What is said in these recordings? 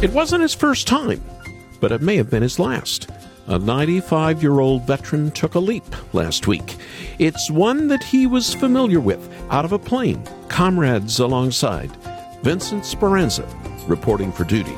It wasn't his first time, but it may have been his last. A 95 year old veteran took a leap last week. It's one that he was familiar with out of a plane, comrades alongside. Vincent Speranza, reporting for duty.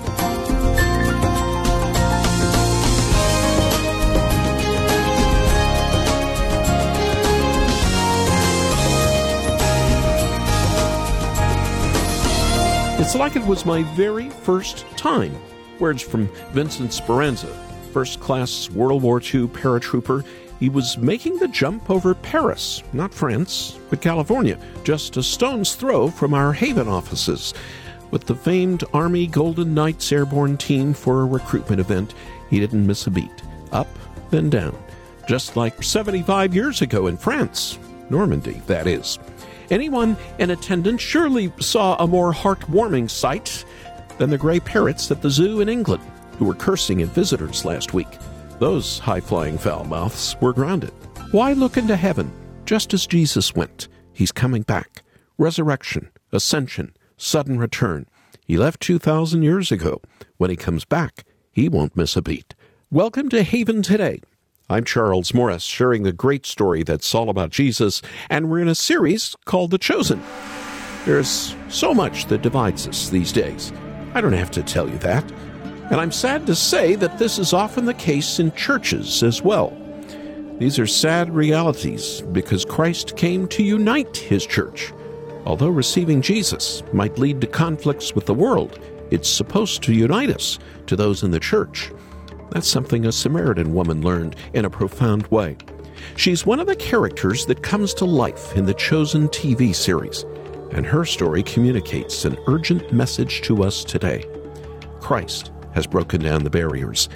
It's like it was my very first time. Words from Vincent Speranza, first class World War II paratrooper. He was making the jump over Perris, not France, but California, just a stone's throw from our Haven offices. With the famed Army Golden Knights airborne team for a recruitment event, he didn't miss a beat. Up, then down. Just like 75 years ago in France. Normandy, that is. Anyone in attendance surely saw a more heartwarming sight than the grey parrots at the zoo in England, who were cursing at visitors last week. Those high flying foul mouths were grounded. Why look into heaven just as Jesus went? He's coming back. Resurrection, ascension, sudden return. He left 2,000 years ago. When he comes back, he won't miss a beat. Welcome to Haven Today. I'm Charles Morris, sharing the great story that's all about Jesus, and we're in a series called The Chosen. There's so much that divides us these days. I don't have to tell you that. And I'm sad to say that this is often the case in churches as well. These are sad realities because Christ came to unite his church. Although receiving Jesus might lead to conflicts with the world, it's supposed to unite us to those in the church. That's something a Samaritan woman learned in a profound way. She's one of the characters that comes to life in the Chosen TV series, and her story communicates an urgent message to us today. Christ has broken down the barriers.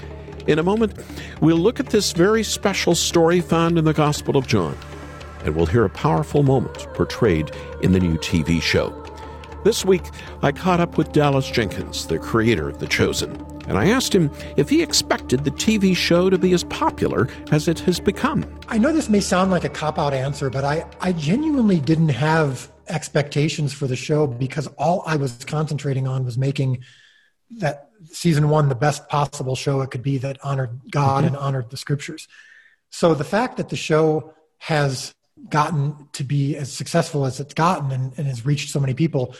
In a moment, we'll look at this very special story found in the Gospel of John, and we'll hear a powerful moment portrayed in the new TV show. This week, I caught up with Dallas Jenkins, the creator of The Chosen and I asked him if he expected the TV show to be as popular as it has become. I know this may sound like a cop out answer, but I, I genuinely didn't have expectations for the show because all I was concentrating on was making that season one the best possible show it could be that honored God mm-hmm. and honored the scriptures. So the fact that the show has gotten to be as successful as it's gotten and, and has reached so many people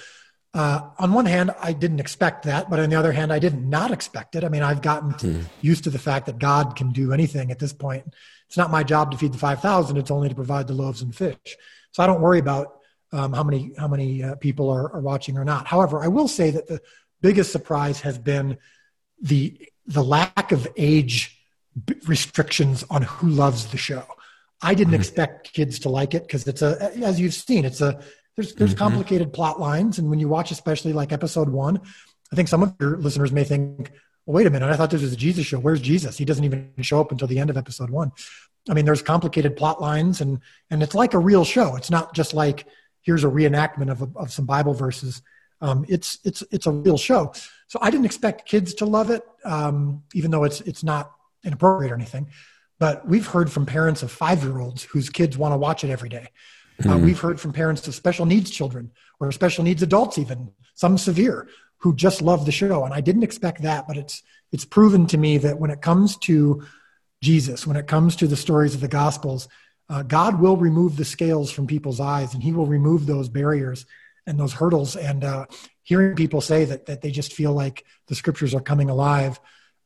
uh, on one hand, I didn't expect that, but on the other hand, I didn't not expect it. I mean, I've gotten mm. used to the fact that God can do anything at this point. It's not my job to feed the five thousand; it's only to provide the loaves and fish. So I don't worry about um, how many how many uh, people are, are watching or not. However, I will say that the biggest surprise has been the the lack of age restrictions on who loves the show. I didn't mm. expect kids to like it because it's a, as you've seen, it's a there's there's mm-hmm. complicated plot lines, and when you watch, especially like episode one, I think some of your listeners may think, "Well, wait a minute, I thought this was a Jesus show. Where's Jesus? He doesn't even show up until the end of episode one." I mean, there's complicated plot lines, and and it's like a real show. It's not just like here's a reenactment of of some Bible verses. Um, it's it's it's a real show. So I didn't expect kids to love it, um, even though it's it's not inappropriate or anything. But we've heard from parents of five year olds whose kids want to watch it every day. Uh, hmm. we've heard from parents of special needs children or special needs adults, even some severe, who just love the show. And I didn't expect that, but it's it's proven to me that when it comes to Jesus, when it comes to the stories of the Gospels, uh, God will remove the scales from people's eyes, and He will remove those barriers and those hurdles. And uh, hearing people say that that they just feel like the Scriptures are coming alive,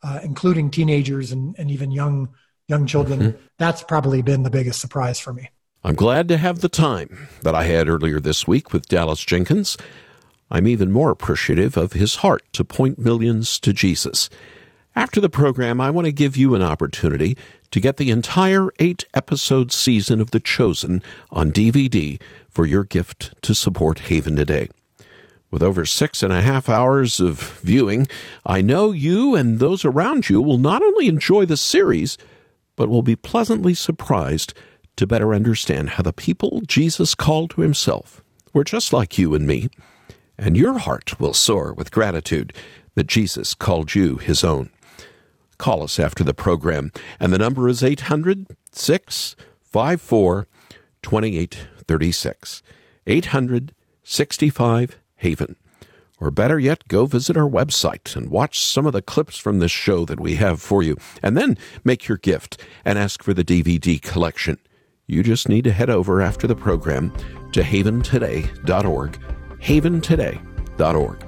uh, including teenagers and, and even young young children, mm-hmm. that's probably been the biggest surprise for me. I'm glad to have the time that I had earlier this week with Dallas Jenkins. I'm even more appreciative of his heart to point millions to Jesus. After the program, I want to give you an opportunity to get the entire eight episode season of The Chosen on DVD for your gift to support Haven today. With over six and a half hours of viewing, I know you and those around you will not only enjoy the series, but will be pleasantly surprised to better understand how the people Jesus called to himself were just like you and me, and your heart will soar with gratitude that Jesus called you his own. Call us after the program, and the number is 800 654 2836. 800 65 Haven. Or better yet, go visit our website and watch some of the clips from this show that we have for you, and then make your gift and ask for the DVD collection. You just need to head over after the program to haventoday.org. Haventoday.org.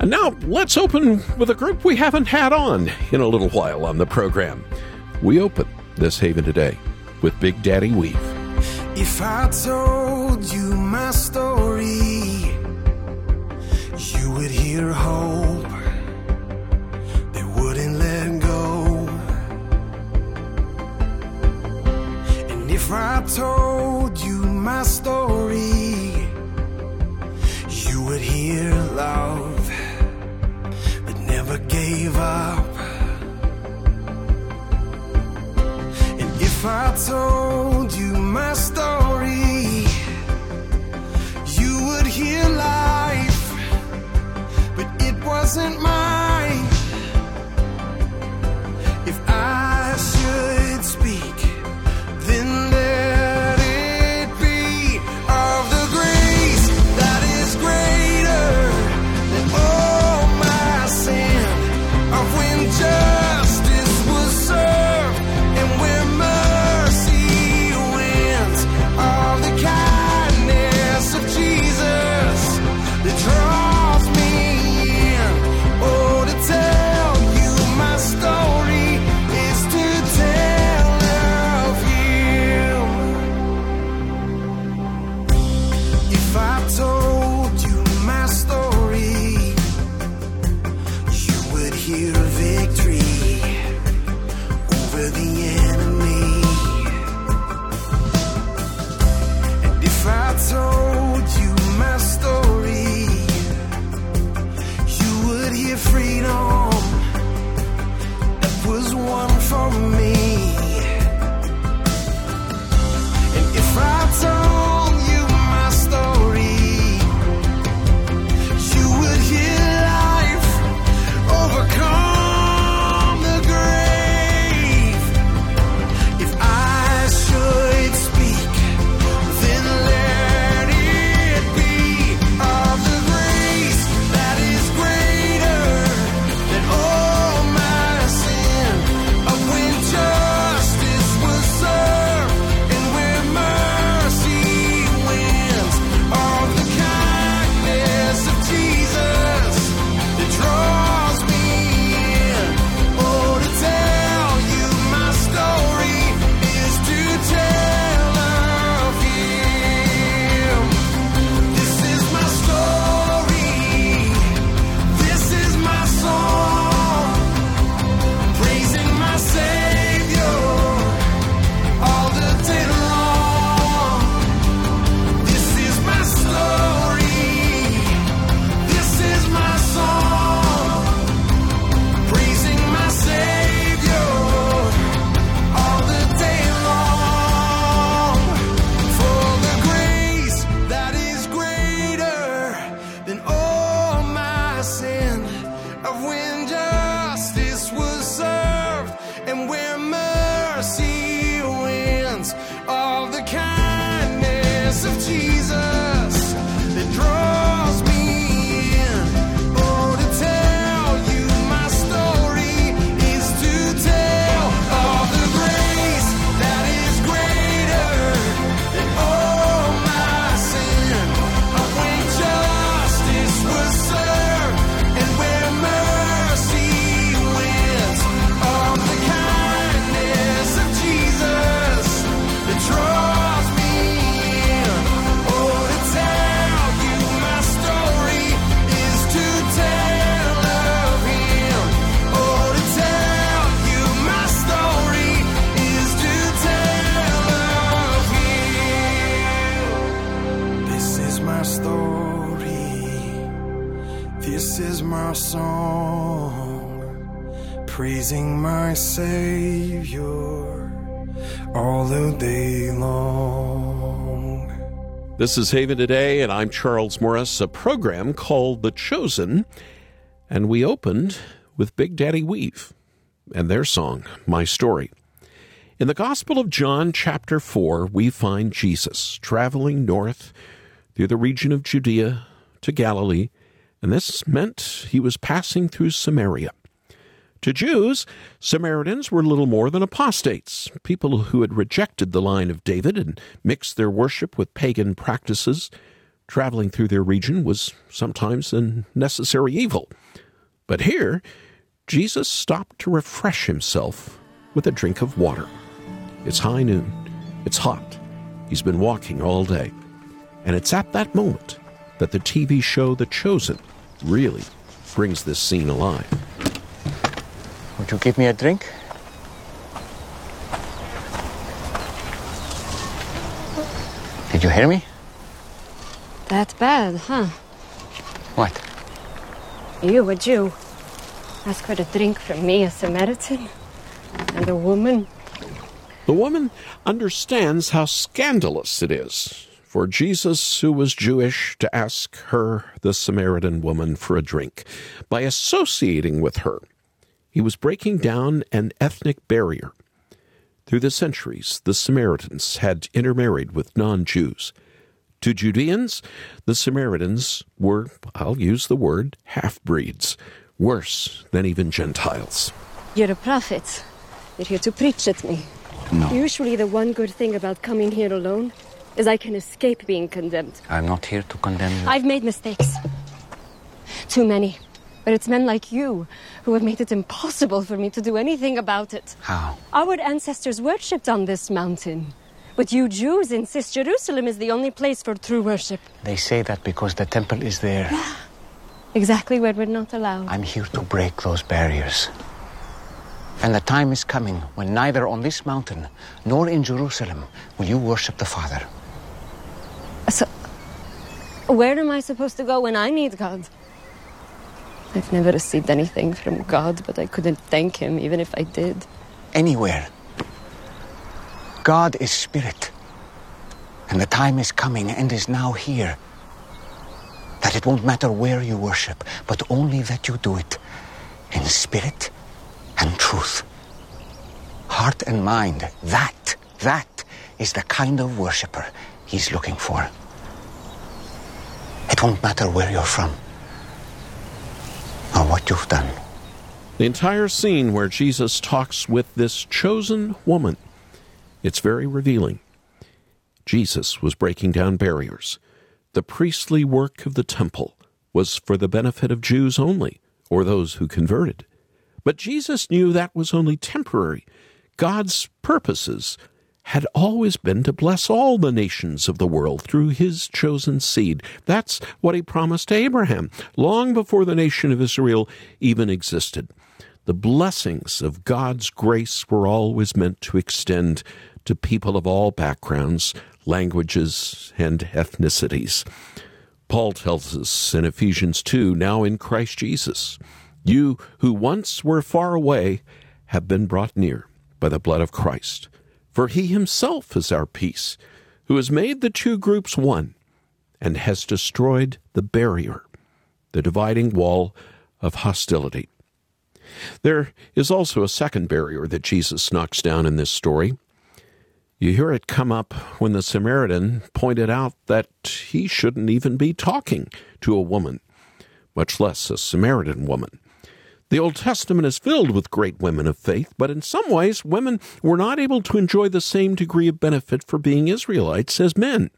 And now let's open with a group we haven't had on in a little while on the program. We open this Haven Today with Big Daddy Weave. If I told you my story, you would hear hope I told you my story, you would hear love that never gave up. And if I told you my story, hear a victory. praising my Savior all the day long. This is Haven Today, and I'm Charles Morris, a program called The Chosen. And we opened with Big Daddy Weave and their song, My Story. In the Gospel of John, chapter 4, we find Jesus traveling north through the region of Judea to Galilee, and this meant he was passing through Samaria. To Jews, Samaritans were little more than apostates, people who had rejected the line of David and mixed their worship with pagan practices. Traveling through their region was sometimes a necessary evil. But here, Jesus stopped to refresh himself with a drink of water. It's high noon. It's hot. He's been walking all day. And it's at that moment that the TV show The Chosen really brings this scene alive. Would you give me a drink? Did you hear me? That bad, huh? What? You, a Jew, ask for a drink from me, a Samaritan, and a woman. The woman understands how scandalous it is for Jesus, who was Jewish, to ask her, the Samaritan woman, for a drink. By associating with her, he was breaking down an ethnic barrier. Through the centuries, the Samaritans had intermarried with non Jews. To Judeans, the Samaritans were, I'll use the word, half breeds, worse than even Gentiles. You're a prophet. You're here to preach at me. No. Usually, the one good thing about coming here alone is I can escape being condemned. I'm not here to condemn you. I've made mistakes. Too many. But it's men like you who have made it impossible for me to do anything about it. How? Our ancestors worshipped on this mountain. But you Jews insist Jerusalem is the only place for true worship. They say that because the temple is there. Exactly where we're not allowed. I'm here to break those barriers. And the time is coming when neither on this mountain nor in Jerusalem will you worship the Father. So, where am I supposed to go when I need God? I've never received anything from God, but I couldn't thank Him even if I did. Anywhere. God is spirit. And the time is coming and is now here that it won't matter where you worship, but only that you do it in spirit and truth. Heart and mind, that, that is the kind of worshiper he's looking for. It won't matter where you're from or what you've done. The entire scene where Jesus talks with this chosen woman, it's very revealing. Jesus was breaking down barriers. The priestly work of the temple was for the benefit of Jews only, or those who converted. But Jesus knew that was only temporary. God's purposes had always been to bless all the nations of the world through his chosen seed. That's what he promised to Abraham long before the nation of Israel even existed. The blessings of God's grace were always meant to extend to people of all backgrounds, languages, and ethnicities. Paul tells us in Ephesians 2 now in Christ Jesus, you who once were far away have been brought near by the blood of Christ. For he himself is our peace, who has made the two groups one and has destroyed the barrier, the dividing wall of hostility. There is also a second barrier that Jesus knocks down in this story. You hear it come up when the Samaritan pointed out that he shouldn't even be talking to a woman, much less a Samaritan woman. The Old Testament is filled with great women of faith, but in some ways, women were not able to enjoy the same degree of benefit for being Israelites as men.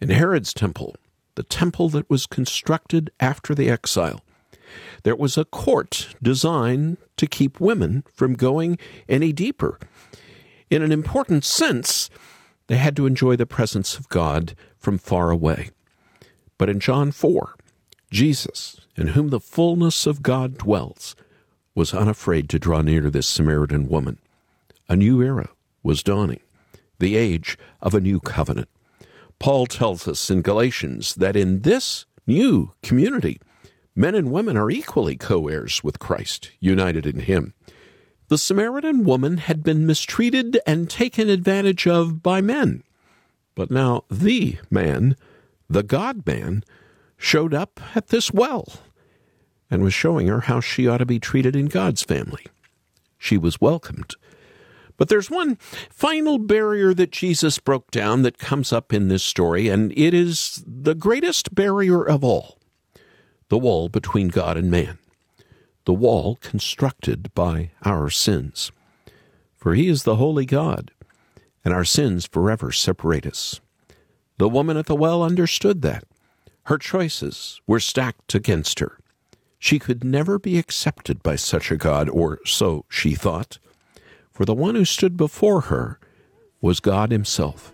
In Herod's temple, the temple that was constructed after the exile, there was a court designed to keep women from going any deeper. In an important sense, they had to enjoy the presence of God from far away. But in John 4, Jesus, in whom the fullness of God dwells, was unafraid to draw near to this Samaritan woman. A new era was dawning, the age of a new covenant. Paul tells us in Galatians that in this new community, men and women are equally co heirs with Christ, united in Him. The Samaritan woman had been mistreated and taken advantage of by men. But now the man, the God man, showed up at this well and was showing her how she ought to be treated in God's family. She was welcomed. But there's one final barrier that Jesus broke down that comes up in this story, and it is the greatest barrier of all the wall between God and man, the wall constructed by our sins. For he is the holy God, and our sins forever separate us. The woman at the well understood that. Her choices were stacked against her. She could never be accepted by such a God, or so she thought. For the one who stood before her was God Himself,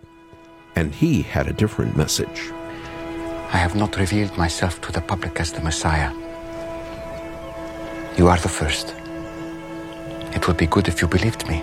and He had a different message. I have not revealed myself to the public as the Messiah. You are the first. It would be good if you believed me.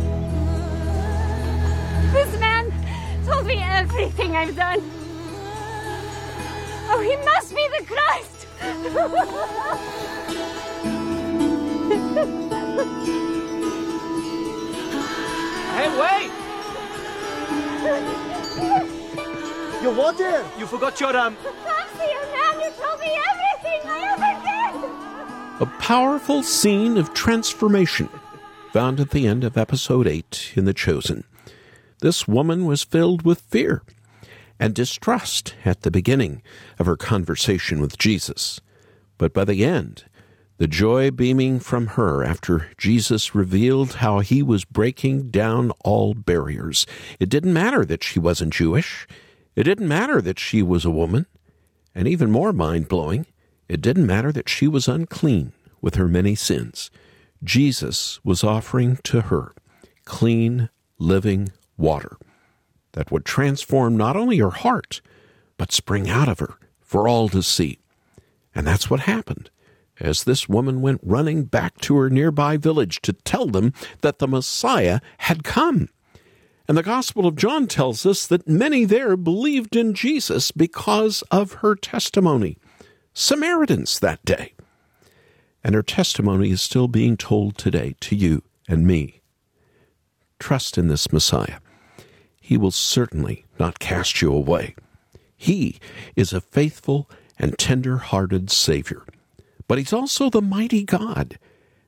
Told me everything I've done. Oh, he must be the Christ. Hey, wait! You what there? You forgot your um. Fancy a man who told me everything I ever did. A powerful scene of transformation found at the end of episode 8 in The Chosen. This woman was filled with fear and distrust at the beginning of her conversation with Jesus. But by the end, the joy beaming from her after Jesus revealed how he was breaking down all barriers. It didn't matter that she wasn't Jewish. It didn't matter that she was a woman. And even more mind blowing, it didn't matter that she was unclean with her many sins. Jesus was offering to her clean, living water that would transform not only her heart, but spring out of her for all to see. And that's what happened as this woman went running back to her nearby village to tell them that the Messiah had come. And the Gospel of John tells us that many there believed in Jesus because of her testimony. Samaritans that day. And her testimony is still being told today to you and me. Trust in this Messiah. He will certainly not cast you away. He is a faithful and tender hearted Savior but he's also the mighty God.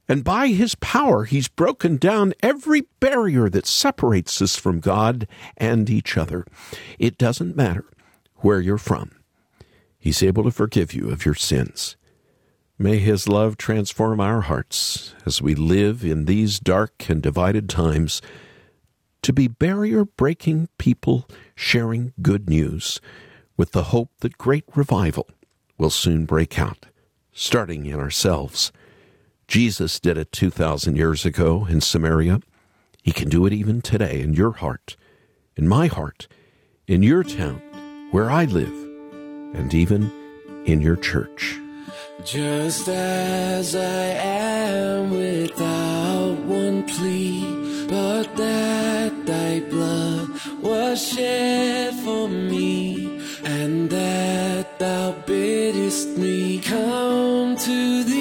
And by his power, he's broken down every barrier that separates us from God and each other. It doesn't matter where you're from, he's able to forgive you of your sins. May his love transform our hearts as we live in these dark and divided times to be barrier breaking people sharing good news with the hope that great revival will soon break out starting in ourselves. Jesus did it 2,000 years ago in Samaria. He can do it even today in your heart, in my heart, in your town, where I live, and even in your church. Just as I am without one plea, but that thy blood was shed for me, and that thou biddest me come to thee,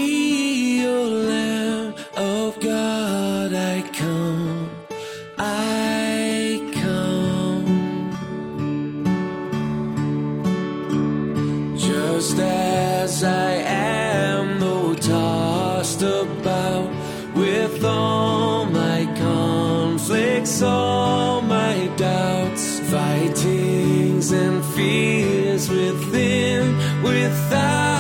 fears within, without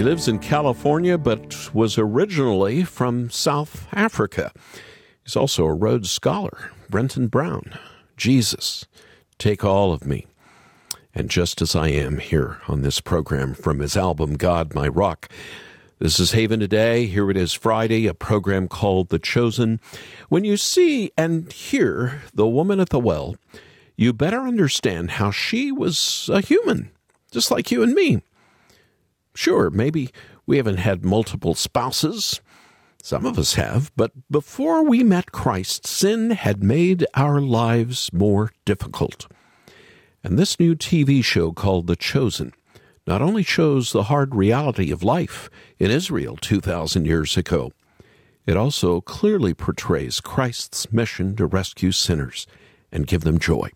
He lives in California, but was originally from South Africa. He's also a Rhodes Scholar. Brenton Brown, Jesus, take all of me. And just as I am here on this program from his album God My Rock. This is Haven Today. Here it is Friday, a program called The Chosen. When you see and hear the woman at the well, you better understand how she was a human, just like you and me. Sure, maybe we haven't had multiple spouses. Some of us have, but before we met Christ, sin had made our lives more difficult. And this new TV show called The Chosen not only shows the hard reality of life in Israel 2,000 years ago, it also clearly portrays Christ's mission to rescue sinners and give them joy.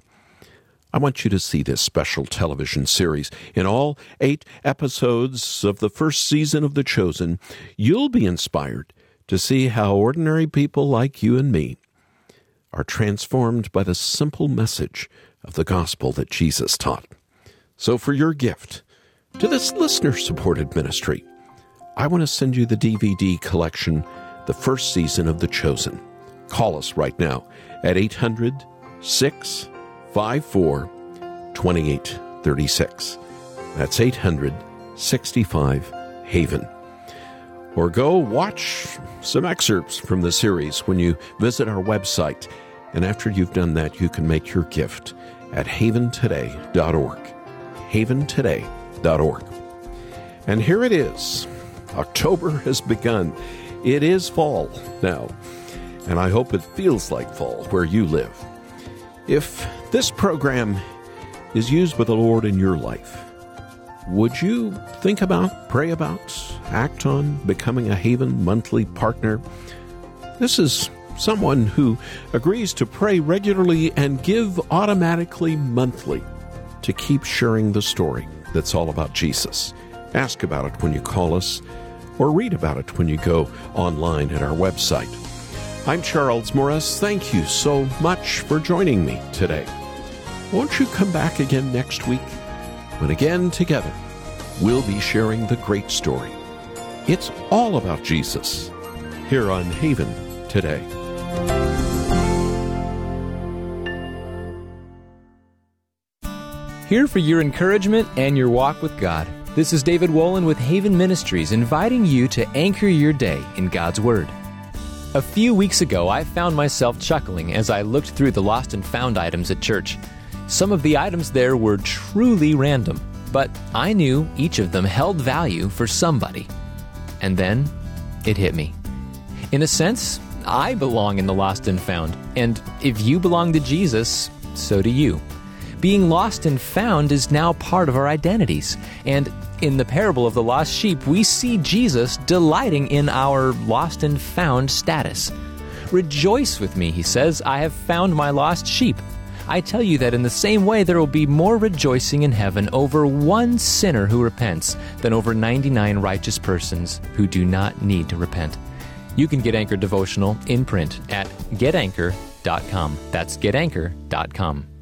I want you to see this special television series. In all eight episodes of the first season of The Chosen, you'll be inspired to see how ordinary people like you and me are transformed by the simple message of the gospel that Jesus taught. So, for your gift to this listener supported ministry, I want to send you the DVD collection, the first season of The Chosen. Call us right now at 800 654 2836. That's 865 Haven. Or go watch some excerpts from the series when you visit our website. And after you've done that, you can make your gift at haventoday.org. Haventoday.org. And here it is. October has begun. It is fall now. And I hope it feels like fall where you live. If this program is used by the Lord in your life, would you think about, pray about, act on becoming a Haven monthly partner? This is someone who agrees to pray regularly and give automatically monthly to keep sharing the story that's all about Jesus. Ask about it when you call us or read about it when you go online at our website. I'm Charles Morris. Thank you so much for joining me today. Won't you come back again next week when again together we'll be sharing the great story? It's all about Jesus here on Haven today. Here for your encouragement and your walk with God. This is David Wolin with Haven Ministries inviting you to anchor your day in God's Word. A few weeks ago, I found myself chuckling as I looked through the lost and found items at church. Some of the items there were truly random, but I knew each of them held value for somebody. And then it hit me. In a sense, I belong in the lost and found, and if you belong to Jesus, so do you. Being lost and found is now part of our identities, and in the parable of the lost sheep, we see Jesus delighting in our lost and found status. Rejoice with me, he says, I have found my lost sheep. I tell you that in the same way there will be more rejoicing in heaven over one sinner who repents than over 99 righteous persons who do not need to repent. You can get Anchor Devotional in print at getanchor.com. That's getanchor.com.